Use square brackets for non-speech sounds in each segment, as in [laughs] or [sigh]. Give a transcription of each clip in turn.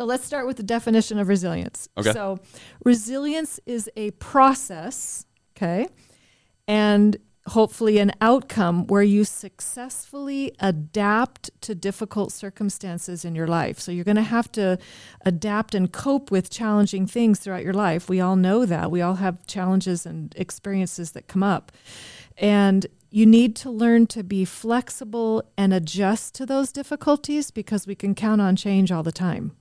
So let's start with the definition of resilience. Okay. So resilience is a process, okay, and hopefully an outcome where you successfully adapt to difficult circumstances in your life. So you're going to have to adapt and cope with challenging things throughout your life. We all know that. We all have challenges and experiences that come up. And you need to learn to be flexible and adjust to those difficulties because we can count on change all the time.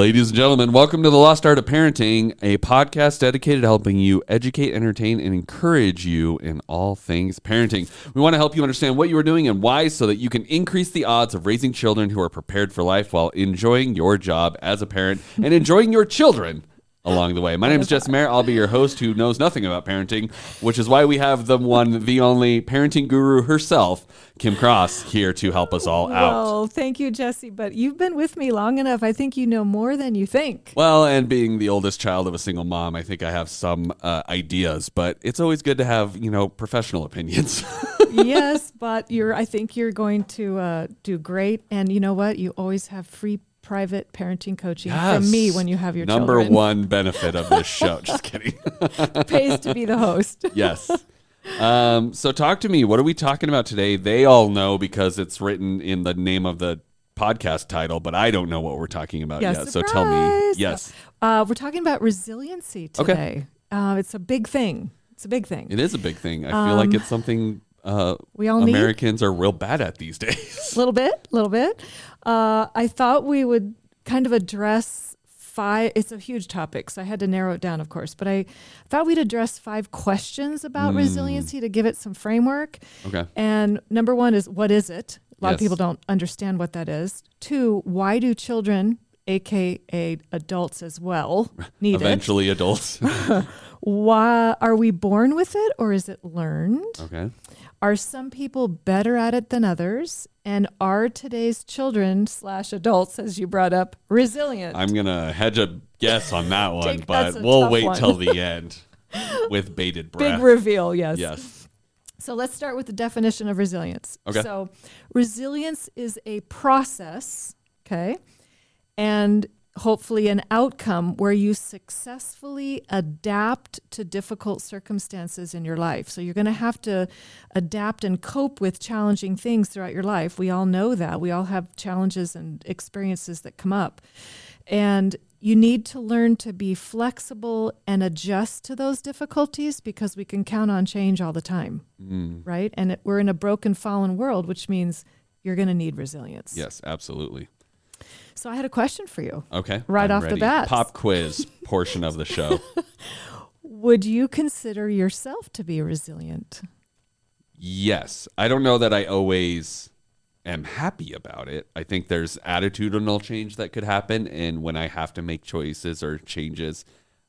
Ladies and gentlemen, welcome to the Lost Art of Parenting, a podcast dedicated to helping you educate, entertain, and encourage you in all things parenting. We want to help you understand what you are doing and why so that you can increase the odds of raising children who are prepared for life while enjoying your job as a parent and enjoying your children along the way. My name is Jess Maher. I'll be your host who knows nothing about parenting, which is why we have the one, the only parenting guru herself, Kim Cross, here to help us all out. Well, thank you, Jesse. But you've been with me long enough. I think you know more than you think. Well, and being the oldest child of a single mom, I think I have some uh, ideas, but it's always good to have, you know, professional opinions. [laughs] yes, but you're. I think you're going to uh, do great. And you know what? You always have free private parenting coaching from me when you have your Number children. one benefit of this show. [laughs] Just kidding. [laughs] pays to be the host. [laughs] yes. Um, so talk to me. What are we talking about today? They all know because it's written in the name of the podcast title, but I don't know what we're talking about Yes, yet. So tell me. Yes. Uh, we're talking about resiliency Okay. today. Uh, it's a big thing. It's a big thing. It is a big thing. I feel like it's something uh, we all need Americans are real bad at these [laughs] days. A little bit, a little bit. Uh, I thought we would kind of address five. It's a huge topic, so I had to narrow it down, of course. But I thought we'd address five questions about resiliency to give it some framework. okay. And number one is what is it? A lot of people don't understand what that is. Two, why do children, aka adults as well, [laughs] need it? Eventually adults. [laughs] Why are we born with it or is it learned? okay. Are some people better at it than others? And are today's children slash adults, as you brought up, resilient? I'm gonna hedge a guess on that [laughs] one, but we'll wait one. till the [laughs] end with bated breath. Big reveal, yes. yes. So let's start with the definition of resilience. Okay. So resilience is a process, okay, and hopefully an outcome where you successfully adapt to difficult circumstances in your life. So you're going to have to adapt and cope with challenging things throughout your life. We all know that. We all have challenges and experiences that come up. And you need to learn to be flexible and adjust to those difficulties because we can count on change all the time, Mm, right? And it, we're in a broken, fallen world, which means you're going to need resilience. yes, absolutely. So I had a question for you. Okay. Right I'm off the bat. Pop quiz portion of the show. [laughs] Would you consider yourself to be resilient? yes. I don't know that I always am happy about it. I think there's attitudinal change that could happen. And when I have to make choices or changes,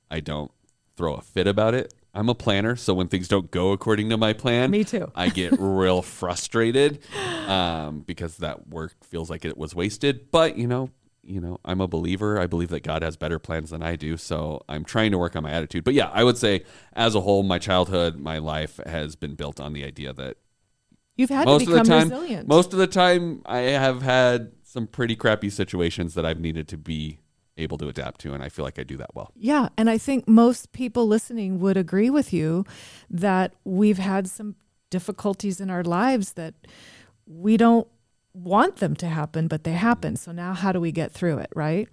I don't throw a fit about it. I'm a planner, so when things don't go according to my plan, Me too. I get [laughs] real frustrated um, because that work feels like it was wasted. But you know, you know, I'm a believer. I believe that God has better plans than I do, so I'm trying to work on my attitude. But yeah, I would say, as a whole, my childhood, my life has been built on the idea that You've had most to of the become time, resilient. most of the time, I have had some pretty crappy situations that I've needed to be able to adapt to, and I feel like I do that well. Yeah, and I think most people listening would agree with you that we've had some difficulties in our lives that we don't want them to happen, but they happen. So now how do we get through it, right?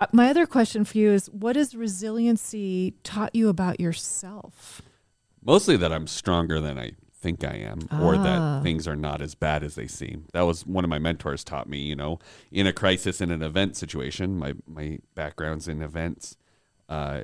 Uh, My other question for you is what has resiliency taught you about yourself? Mostly that I'm stronger than I think I am, or Ah. that things are not as bad as they seem. That was one of my mentors taught me. You know, in a crisis in an event situation, my my background's in events. Uh,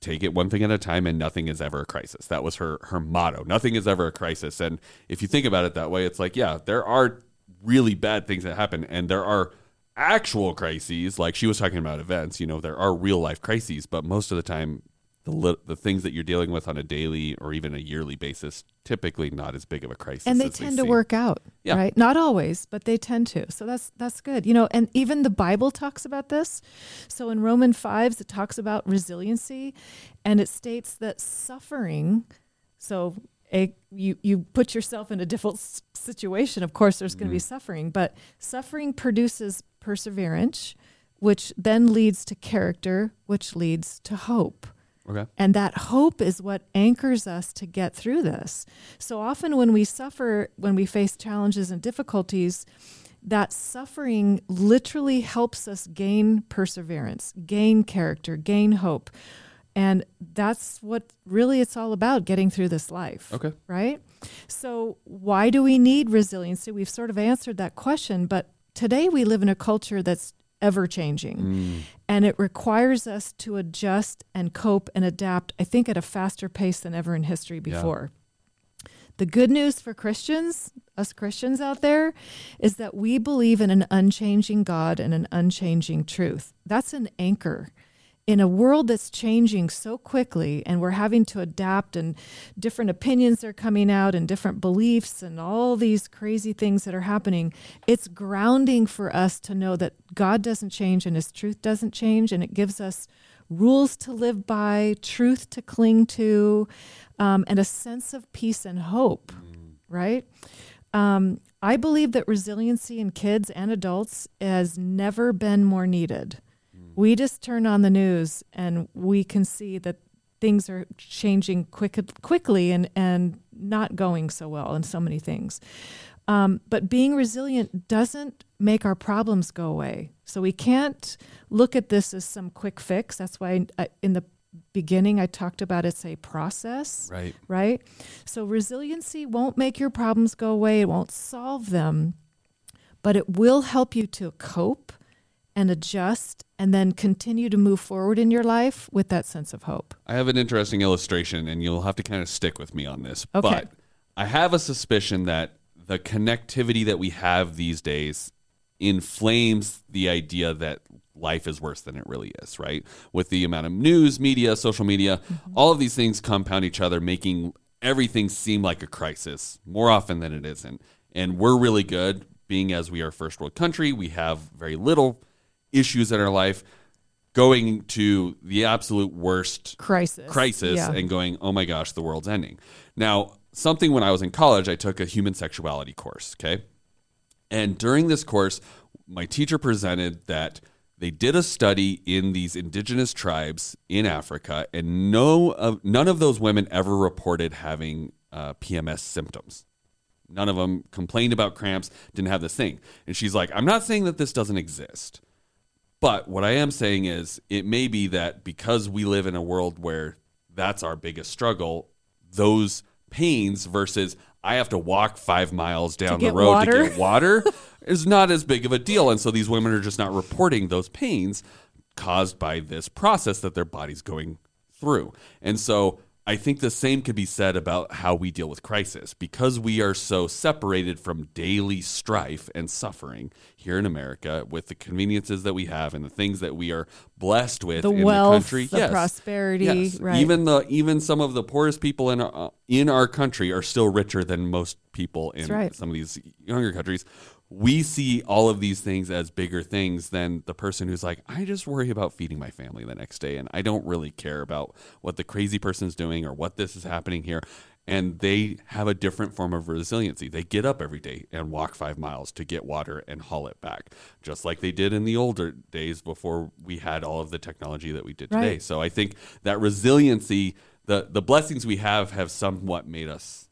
take it one thing at a time, and nothing is ever a crisis. That was her her motto. Nothing is ever a crisis. And if you think about it that way, it's like, yeah, there are really bad things that happen, and there are actual crises. Like she was talking about events. You know, there are real life crises, but most of the time, the li- the things that you're dealing with on a daily or even a yearly basis typically not as big of a crisis. and they tend to seem. work out Yeah. right not always but they tend to so that's that's good you know and even the bible talks about this so in roman 5 it talks about resiliency and it states that suffering so a, you you put yourself in a difficult s- situation of course there's going to be mm-hmm. suffering but suffering produces perseverance which then leads to character which leads to hope Okay. and that hope is what anchors us to get through this. So often, when we suffer, when we face challenges and difficulties, that suffering literally helps us gain perseverance, gain character, gain hope. And that's what really it's all about getting through this life. Okay. Right? So, why do we need resiliency? We've sort of answered that question, but today we live in a culture that's ever changing Mm. and it requires us to adjust and cope and adapt i think at a faster pace than ever in history before. The good news for christians us christians out there is that we believe in an unchanging god and an unchanging truth. That's an anchor in a world that's changing so quickly and we're having to adapt and different opinions are coming out and different beliefs and all these crazy things that are happening it's grounding for us to know that god doesn't change and his truth doesn't change and it gives us rules to live by truth to cling to um, and a sense of peace and hope right? Um, i believe that resiliency in kids and adults has never been more needed we just turn on the news and we can see that things are changing quick, quickly and, and not going so well in so many things. Um, but being resilient doesn't make our problems go away. So we can't look at this as some quick fix. That's why I, in the beginning I talked about it's a process Right. right? So resiliency won't make your problems go away, it won't solve them, but it will help you to cope and adjust and then continue to move forward in your life with that sense of hope. I have an interesting illustration, and you'll have to kind of stick with me on this. Okay. But I have a suspicion that the connectivity that we have these days inflames the idea that life is worse than it really is, right? With the amount of news, media, social media, mm-hmm. all of these things compound each other, making everything seem like a crisis more often than it isn't. And we're really good, being as we are a first world country, we have very little issues in our life. Going to the absolute worst Crisis. crisis Yeah. and going, oh my gosh, the world's ending. Now, something when I was in college, I took a human sexuality course, okay? And during this course, my teacher presented that they did a study in these indigenous tribes in Africa, and no of, none of those women ever reported having uh, PMS symptoms. None of them complained about cramps, didn't have this thing. And she's like, I'm not saying that this doesn't exist. But what I am saying is, it may be that because we live in a world where that's our biggest struggle, those pains versus I have to walk five miles down the road water. to get [laughs] water is not as big of a deal. And so these women are just not reporting those pains caused by this process that their body's going through. And so I think the same could be said about how we deal with crisis because we are so separated from daily strife and suffering here in America with the conveniences that we have and the things that we are blessed with The in wealth, the country. the prosperity, Yes. right. Even the even some of the poorest people in our, in our country are still richer than most people in right. some of these younger countries. We see all of these things as bigger things than the person who's like, I just worry about feeding my family the next day, and I don't really care about what the crazy person's doing or what this is happening here. And they have a different form of resiliency. They get up every day and walk five miles to get water and haul it back, just like they did in the older days before we had all of the technology that we did today. Right. So I think that resiliency, the the blessings we have, have somewhat made us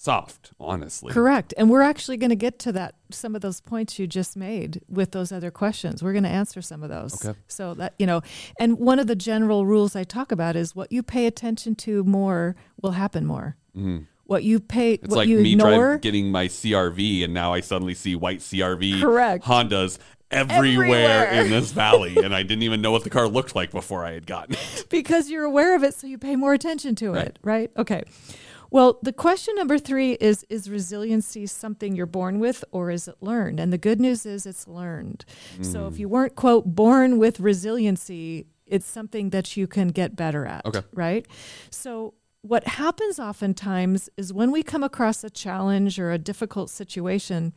soft. Honestly, Correct. And we're actually going to get to that some of those points you just made with those other questions. We're going to answer some of those. Okay. So that, you know, and one of the general rules I talk about is what you pay attention to more will happen more. Mm-hmm. What you pay It's what like you me ignore drive, getting my CRV, and now I suddenly see white CRV Correct. Hondas everywhere, Everywhere. in this valley, and I [laughs] didn't even know what the car looked like before I had gotten it. because you're aware of it so you pay more attention to Right. it, right? Okay. Well, the question number 3 is is resiliency something you're born with or is it learned? And the good news is it's learned. So Mm. if you weren't quote born with resiliency, It's something that you can get better at. Okay. Right? So what happens oftentimes is when we come across a challenge or a difficult situation,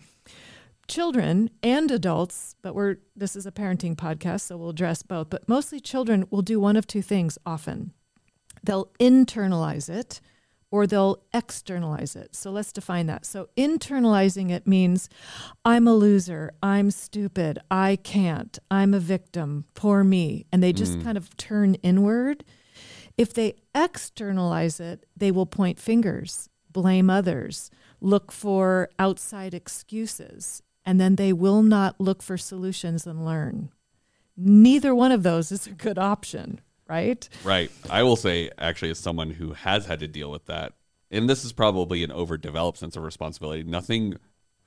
children and adults, but we're this is a parenting podcast, so we'll address both, but mostly children will do one of two things often. They'll internalize it or they'll externalize it. So let's define that. So internalizing it means I'm a loser, I'm stupid, I can't, I'm a victim, poor me, and they just mm. kind of turn inward. If they externalize it, they will point fingers, blame others, look for outside excuses, and then they will not look for solutions and learn. Neither one of those is a good option, right? Right. I will say, actually, as someone who has had to deal with that, and this is probably an overdeveloped sense of responsibility, nothing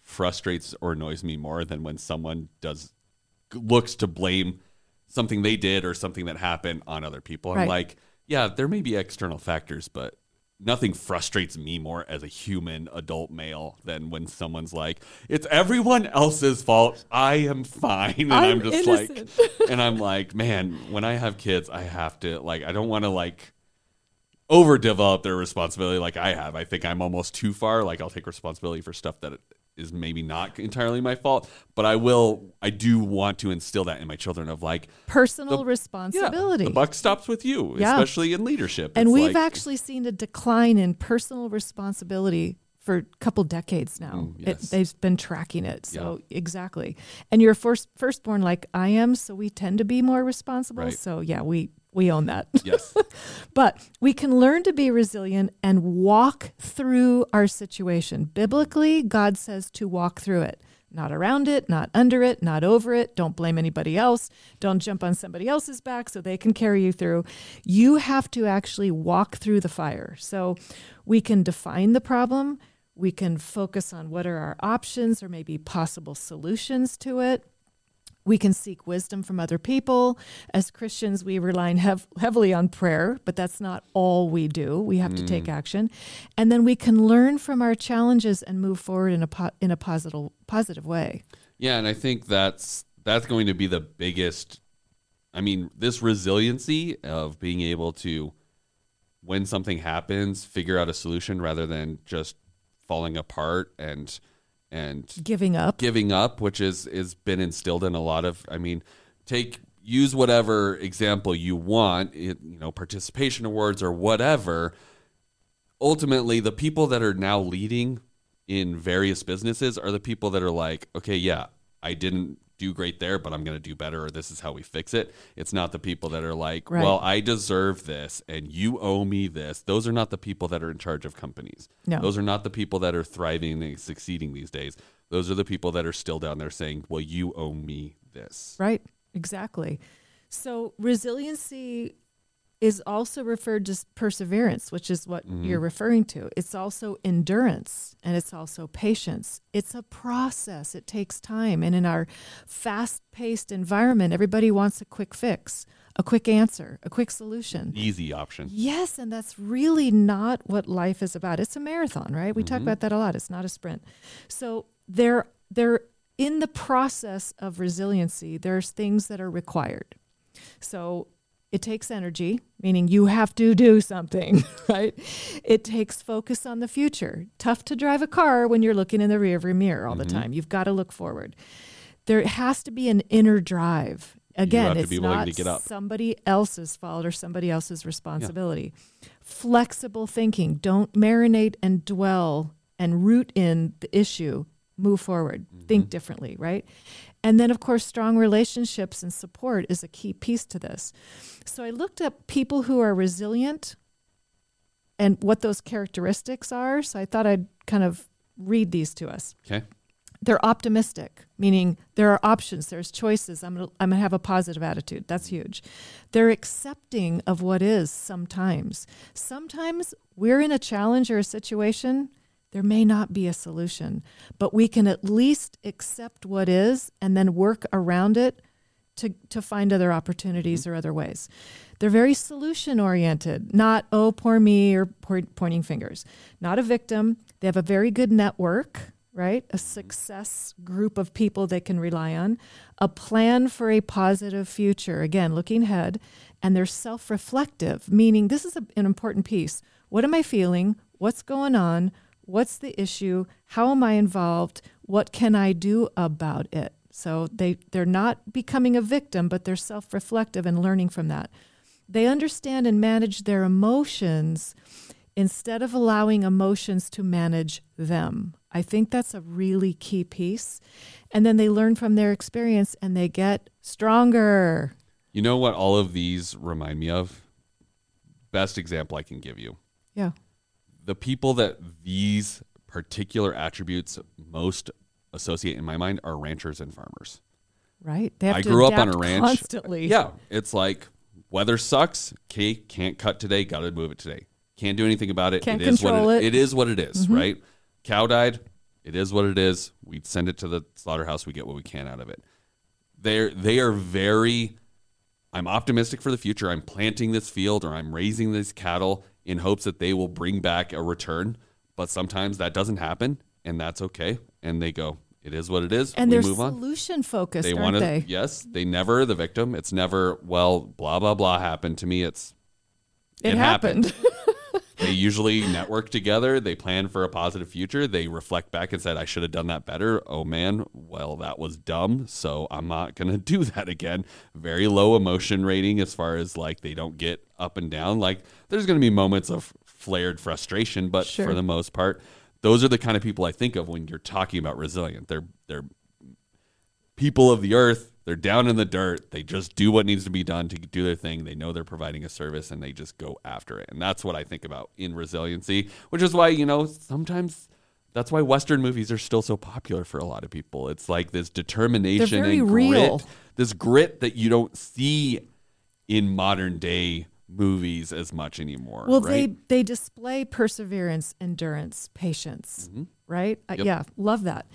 frustrates or annoys me more than when someone does looks to blame something they did or something that happened on other people. I'm Right. like, yeah, there may be external factors, but nothing frustrates me more as a human adult male than when someone's like, it's everyone else's fault. I am fine. And I'm, I'm just innocent. like, [laughs] and I'm like, man, when I have kids, I have to like I don't want to like overdevelop their responsibility like I have. I think I'm almost too far. Like I'll take responsibility for stuff that is maybe not entirely my fault, but I will I do want to instill that in my children of like Personal yeah, responsibility. the buck stops with you, Yeah. especially in leadership. And It's we've like- actually seen a decline in personal responsibility for a couple decades now. Mm, yes. it, they've been tracking it. So exactly. And you're first firstborn like I am, so we tend to be more responsible. Right. So yeah, we we own that. [laughs] yes. But we can learn to be resilient and walk through our situation. Biblically, God says to walk through it, not around it, not under it, not over it. Don't blame anybody else. Don't jump on somebody else's back so they can carry you through. You have to actually walk through the fire. So we can define the problem. We can focus on what are our options or maybe possible solutions to it. We can seek wisdom from other people. As Christians, we rely [laughs] hev- heavily on prayer, but that's not all we do. We have to mm. take action, and then we can learn from our challenges and move forward in a po- in a positive positive way. Yeah, and I think that's that's going to be the biggest. I mean, this resiliency of being able to, when something happens, figure out a solution rather than just falling apart and and Giving up, giving up, which is is been instilled in a lot of. I mean, take use whatever example you want, it, you know, participation awards or whatever. Ultimately, the people that are now leading in various businesses are the people that are like, okay, yeah, I didn't do great there, but I'm going to do better, or this is how we fix it. It's not the people that are like, Right. well, I deserve this and you owe me this. Those are not the people that are in charge of companies. No. Those are not the people that are thriving and succeeding these days. Those are the people that are still down there saying, well, you owe me this. right? Exactly. So resiliency is also referred to perseverance, which is what mm-hmm. you're referring to. It's also endurance and it's also patience. It's a process. It takes time. And in our fast-paced environment, everybody wants a quick fix, a quick answer, a quick solution. Easy option. Yes, and that's really not what life is about. It's a marathon, right? We talk mm-hmm. about that a lot. It's not a sprint. So there there in the process of resiliency, there's things that are required. So it takes energy, meaning you have to do something, [laughs] right? It takes focus on the future. Tough to drive a car when you're looking in the rearview mirror all the mm-hmm. time. You've got to look forward. There has to be an inner drive. Again, it's not to get up. somebody else's fault or somebody else's responsibility. Flexible thinking. Don't marinate and dwell and root in the issue. Move forward. Mm-hmm. Think differently, right? And then, of course, strong relationships and support is a key piece to this. So I looked up people who are resilient and what those characteristics are. So I thought I'd kind of read these to us Okay. they're optimistic, meaning there are options, there's choices. I'm gonna, I'm gonna have a positive attitude. That's huge. They're accepting of what is sometimes. Sometimes we're in a challenge or a situation, there may not be a solution, but we can at least accept what is and then work around it to, to find other opportunities mm-hmm. or other ways. They're very solution oriented, not, oh, poor me or pointing fingers. Not a victim. They have a very good network right? A mm-hmm. success group of people they can rely on, a plan for a positive future. Again, looking ahead, and they're self reflective, meaning this is a, an important piece. What am I feeling? What's going on? What's the issue? How am I involved? What can I do about it? So they, they're not becoming a victim, but they're self reflective and learning from that. They understand and manage their emotions instead of allowing emotions to manage them. I think that's a really key piece. And then they learn from their experience and they get stronger. You know what all of these remind me of? Best example I can give you. Yeah. The people that these particular attributes most associate in my mind are ranchers and farmers. Right. They have I grew up on a ranch. constantly. Yeah, it's like weather sucks. Okay, can't cut today. Got to move it today. Can't do anything about it. Can't it is what control it. Mm-hmm. it is. What it is, right? Cow died. It is what it is. We send it to the slaughterhouse. We get what we can out of it. They're they are very. I'm optimistic for the future. I'm planting this field or I'm raising these cattle in hopes that they will bring back a return. But sometimes that doesn't happen, and that's okay. And they go, "It is what it is." And we they're move on solution focused, they want to yes they never the victim it's never well blah blah blah happened to me it's It, happened. [laughs] they usually network together. They plan for a positive future. They reflect back and said i should have done that better. Oh man. Well that was dumb. So i'm not going to [laughs] do that again. Very low emotion rating as far as like they don't get up and down. Like there's going to be moments of flared frustration but Sure. for the most part those are the kind of people i think of when you're talking about resilient they're they're people of the earth they're down in the dirt they just do what needs to be done to do their thing they know they're providing a service and they just go after it and that's what i think about in resiliency which is why you know sometimes that's why western movies are still so popular for a lot of people it's like this determination and real. grit this grit that you don't see in modern day movies as much anymore Well, right they they display perseverance, endurance, patience, right? Uh, Mm-hmm. Yep. yeah, love that.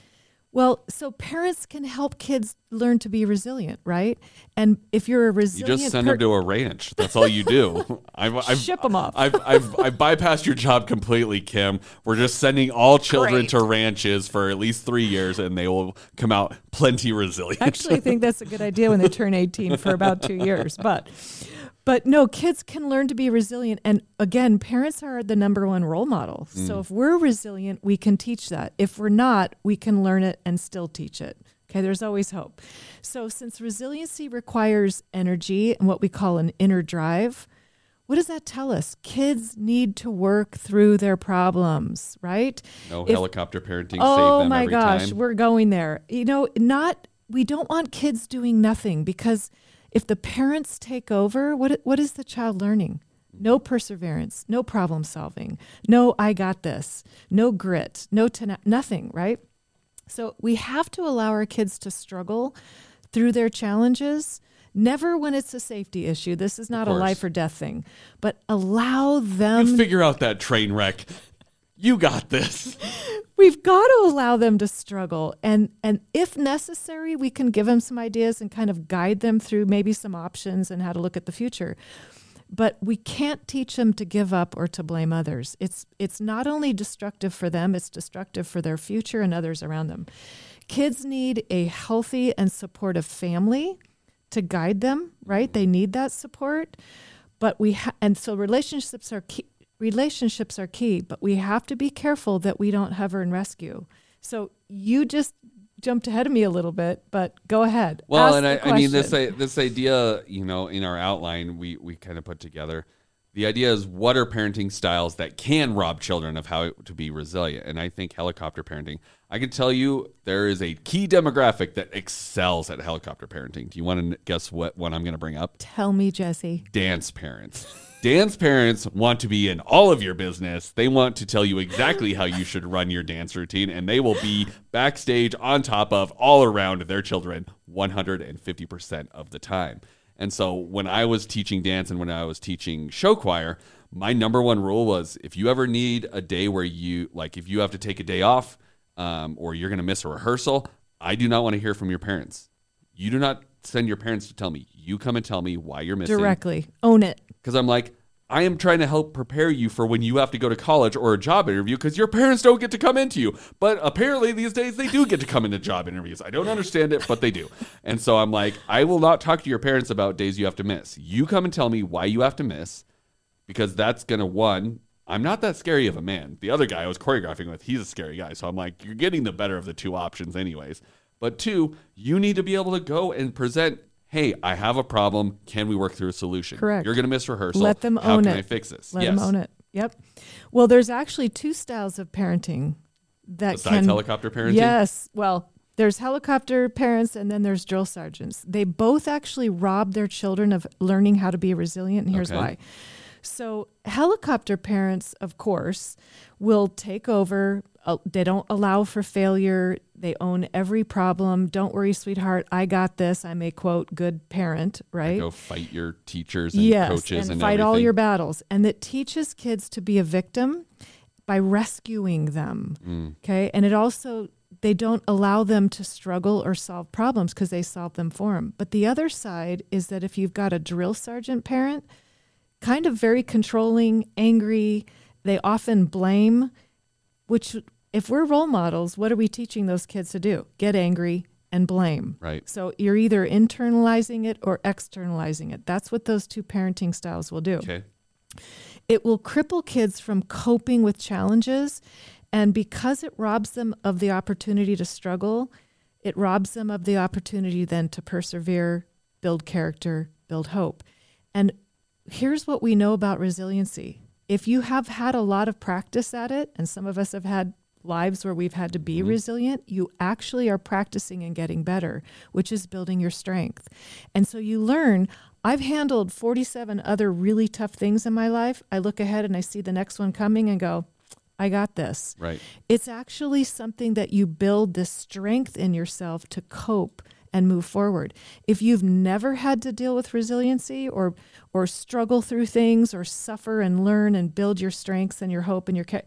Well, so parents can help kids learn to be resilient, right? And if you're a resilient, you just send per- them to a ranch. That's all you do. [laughs] I've, I've, Ship 'em off. I've, I've, I've bypassed your job completely, Kim. We're just sending all children Great. to ranches for at least three years, and they will come out plenty resilient. I actually I think that's a good idea when they turn 18 for about two years. But but no, kids can learn to be resilient. And again, parents are the number one role model. So mm. if we're resilient, we can teach that. If we're not, we can learn it and still teach it. Okay, there's always hope. So since resiliency requires energy and what we call an inner drive, what does that tell us? Kids need to work through their problems, right? no If- helicopter parenting Oh save them my gosh, time. we're going there. You know, not we don't want kids doing nothing because if the parents take over, what what is the child learning? No perseverance, no problem solving, no I got this, no grit, no tena- nothing, right? So we have to allow our kids to struggle through their challenges. Never when it's a safety issue. This is not a life or death thing, but allow them You figure out that train wreck. You got this. [laughs] we've got to allow them to struggle and and if necessary we can give them some ideas and kind of guide them through maybe some options and how to look at the future. But we can't teach them to give up or to blame others. It's it's not only destructive for them it's destructive for their future and others around them. Kids need a healthy and supportive family to guide them right? They need that support but we ha- and so relationships are key relationships are key but we have to be careful that we don't hover and rescue so you just jumped ahead of me a little bit but go ahead Well, and I, I mean this i- uh, this idea, you know, in our outline, we we kind of put together. The idea is what are parenting styles that can rob children of how to be resilient, and I think helicopter parenting. I can tell you there is a key demographic that excels at helicopter parenting. Do you want to guess what one I'm going to bring up? tell me jesse dance parents. [laughs] Dance parents want to be in all of your business. They want to tell you exactly how you should run your dance routine, and they will be backstage on top of all around their children 150% of the time. And so when I was teaching dance and when I was teaching show choir, my number one rule was if you ever need a day where you, like, if you have to take a day off um, or you're going to miss a rehearsal, I do not want to hear from your parents. You do not send your parents to tell me. You come and tell me why you're missing directly own it because I'm like, I am trying to help prepare you for when you have to go to college or a job interview because your parents don't get to come into you. But apparently these days they do get to come into job interviews. I don't understand it, but they do. And so I'm like, I will not talk to your parents about days you have to miss. You come and tell me why you have to miss because that's going to, one, I'm not that scary of a man. The other guy I was choreographing with, he's a scary guy. So I'm like, you're getting the better of the two options, anyways. But two, you need to be able to go and present hey, I have a problem. Can we work through a solution? Correct. You're going to miss rehearsal. Let them How own can it. I fix this? Let yes. them own it. Yep. Well, there's actually two styles of parenting that Besides can helicopter parenting? Yes. Well, there's helicopter parents and then there's drill sergeants. They both actually rob their children of learning how to be resilient, and here's Okay. why. So, helicopter parents, of course, will take over. Uh, they don't allow for failure. They own every problem. Don't worry, sweetheart. I got this. I'm a quote good parent, right? Go fight your teachers and yes, coaches and, and, fight all your battles. And that teaches kids to be a victim by rescuing them. Mm. Okay. And it also, they don't allow them to struggle or solve problems because they solve them for them. But the other side is that if you've got a drill sergeant parent, kind of very controlling, angry, they often blame, which, if we're role models, what are we teaching those kids to do? Get angry and blame. Right. So you're either internalizing it or externalizing it. That's what those two parenting styles will do. Okay. It will cripple kids from coping with challenges. And because it robs them of the opportunity to struggle, it robs them of the opportunity then to persevere, build character, build hope. And here's what we know about resiliency if you have had a lot of practice at it, and some of us have had lives where we've had to be mm-hmm. resilient, you actually are practicing and getting better, which is building your strength. And so you learn. I've handled 47 other really tough things in my life. I look ahead and I see the next one coming and go, I got this. Right. It's actually something that you build this strength in yourself to cope and move forward. If you've never had to deal with resiliency or or struggle through things or suffer and learn and build your strengths and your hope and your ca-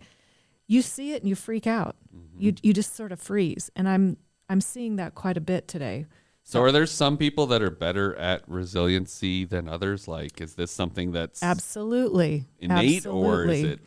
you see it and you freak out. You you just sort of freeze. And I'm I'm seeing that quite a bit today. So are there some people that are better at resiliency than others? Like, is this something that's Absolutely. innate or is it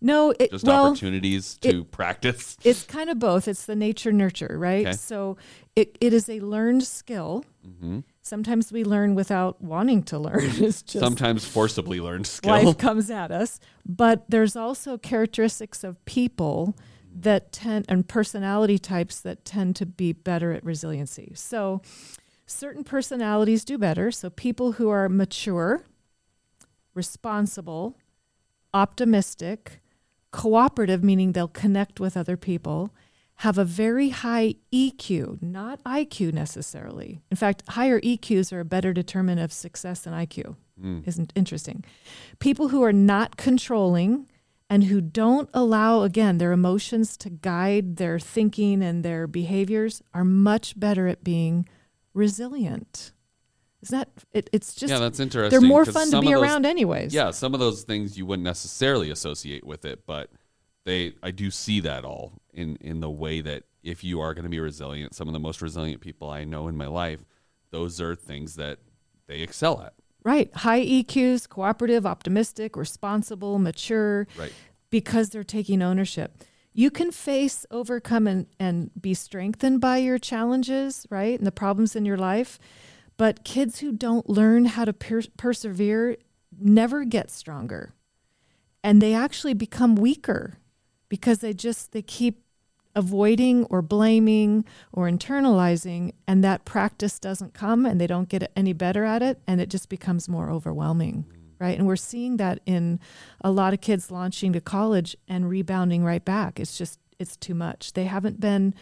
No, it just well, opportunities to practice? It's kind of both. It's the nature nurture, right? Okay. So it, it is a learned skill. Mm-hmm. Sometimes we learn without wanting to learn. [laughs] It's just Sometimes forcibly learned skill. life [laughs] comes at us. But there's also characteristics of people that tend and personality types that tend to be better at resiliency. So certain personalities do better. So people who are mature, responsible, optimistic, cooperative, meaning they'll connect with other people, have a very high EQ, not IQ necessarily. In fact, higher EQs are a better determinant of success than IQ. Hmm. Isn't interesting. People who are not controlling and who don't allow again their emotions to guide their thinking and their behaviors are much better at being resilient. Is that it, it's just yeah, that's interesting. they're more fun to be those- around anyways. Yeah, some of those things you wouldn't necessarily associate with it, but they I do see that all in in the way that if you are going to be resilient, some of the most resilient people I know in my life, those are things that they excel at. Right. High EQs, cooperative, optimistic, responsible, mature, Right. because they're taking ownership. You can face, overcome, and, and be strengthened by your challenges, right? And the problems in your life. But kids who don't learn how to per- persevere never get stronger. And they actually become weaker because they just, they keep avoiding or blaming or internalizing and that practice doesn't come and they don't get any better at it and it just becomes more overwhelming right? And we're seeing that in a lot of kids launching to college and rebounding right back. It's just it's too much. They haven't been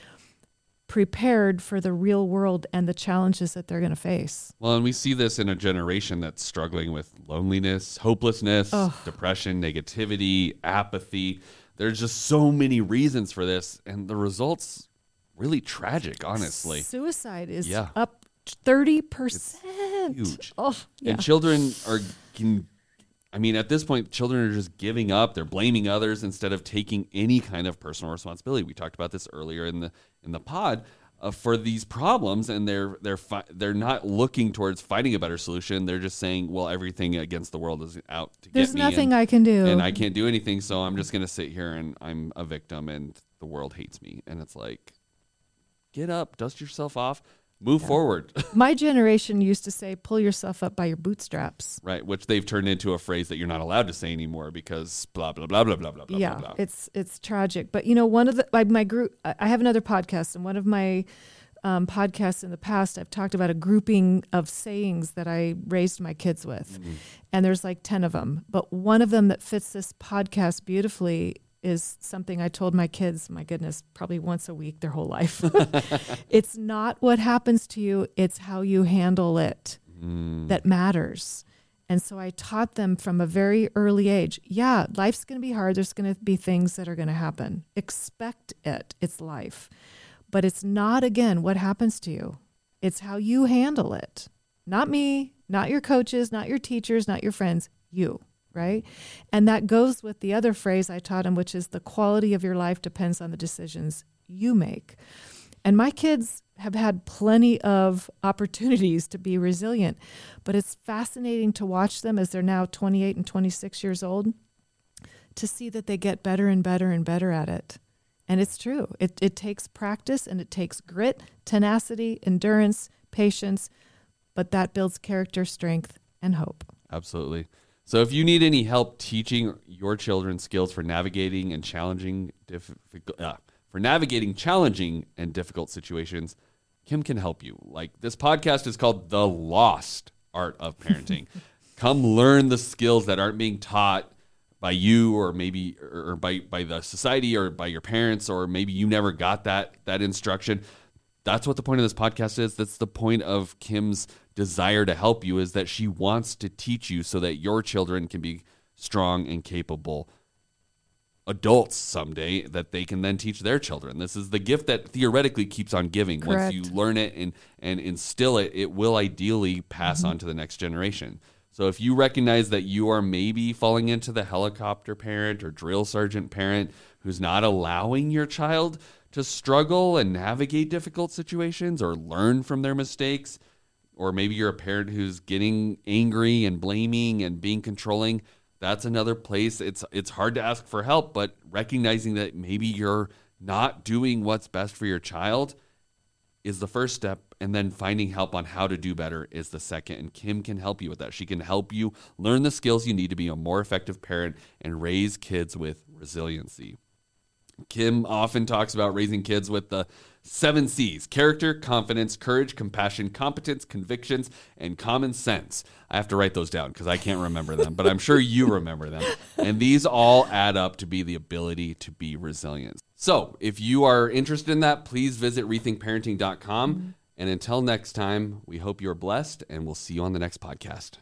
prepared for the real world and the challenges that they're going to face. Well, and we see this in a generation that's struggling with loneliness, hopelessness, depression, negativity, apathy. There's just so many reasons for this, and the results really tragic, honestly. suicide is Yeah. up 30% huge. oh yeah. And children are can I mean, at this point, children are just giving up. They're blaming others instead of taking any kind of personal responsibility. We talked about this earlier in the in the pod. Uh, for these problems, and they're they're fi- they're not looking towards finding a better solution. They're just saying, well, everything against the world is out to There's get me. nothing and, I can do. and I can't do anything, so I'm just gonna sit here and I'm a victim, and the world hates me. And it's like, get up, dust yourself off, move forward, [laughs] My generation used to say, pull yourself up by your bootstraps. right? Which they've turned into a phrase that you're not allowed to say anymore because blah blah blah blah blah blah blah yeah, blah. blah. it's it's tragic. But you know, one of the my, my group, I have another podcast, and one of my um, podcasts in the past, I've talked about a grouping of sayings that I raised my kids with, and there's like ten of them. But one of them that fits this podcast beautifully is something I told my kids. My goodness, probably once a week their whole life. [laughs] [laughs] it's not what happens to you; it's how you handle it mm. that matters. And so I taught them from a very early age yeah, life's going to be hard. There's going to be things that are going to happen. Expect it. It's life. But it's not, again, what happens to you, it's how you handle it. Not me, not your coaches, not your teachers, not your friends, you, right? And that goes with the other phrase I taught him, which is the quality of your life depends on the decisions you make. And my kids have had plenty of opportunities to be resilient, but it's fascinating to watch them as they're now 28 and 26 years old to see that they get better and better and better at it. And it's true. It, it takes practice and it takes grit, tenacity, endurance, patience, but that builds character, strength, and hope. Absolutely. So if you need any help teaching your children skills for navigating and challenging uh, for navigating challenging and difficult situations, Kim can help you. Like this podcast is called The Lost Art of Parenting. [laughs] Come learn the skills that aren't being taught by you or maybe or by by the society or by your parents or maybe you never got that that instruction that's what the point of this podcast is that's the point of kim's desire to help you is that she wants to teach you so that your children can be strong and capable adults someday that they can then teach their children. This is the gift that theoretically keeps on giving. Once you learn it and and instill it it will ideally pass mm-hmm. on to the next generation. So if you recognize that you are maybe falling into the helicopter parent or drill sergeant parent who's not allowing your child to struggle and navigate difficult situations or learn from their mistakes, or maybe you're a parent who's getting angry and blaming and being controlling, that's another place. It's it's hard to ask for help, but recognizing that maybe you're not doing what's best for your child is the first step. And then finding help on how to do better is the second. And kim can help you with that. She can help you learn the skills you need to be a more effective parent and raise kids with resiliency kim often talks about raising kids with the seven c's character confidence courage compassion competence convictions and common sense. I have to write those down because i can't remember them but i'm sure you remember them. And these all add up to be the ability to be resilient. So if you are interested in that please visit rethinkparenting.com and until next time we hope you're blessed and we'll see you on the next podcast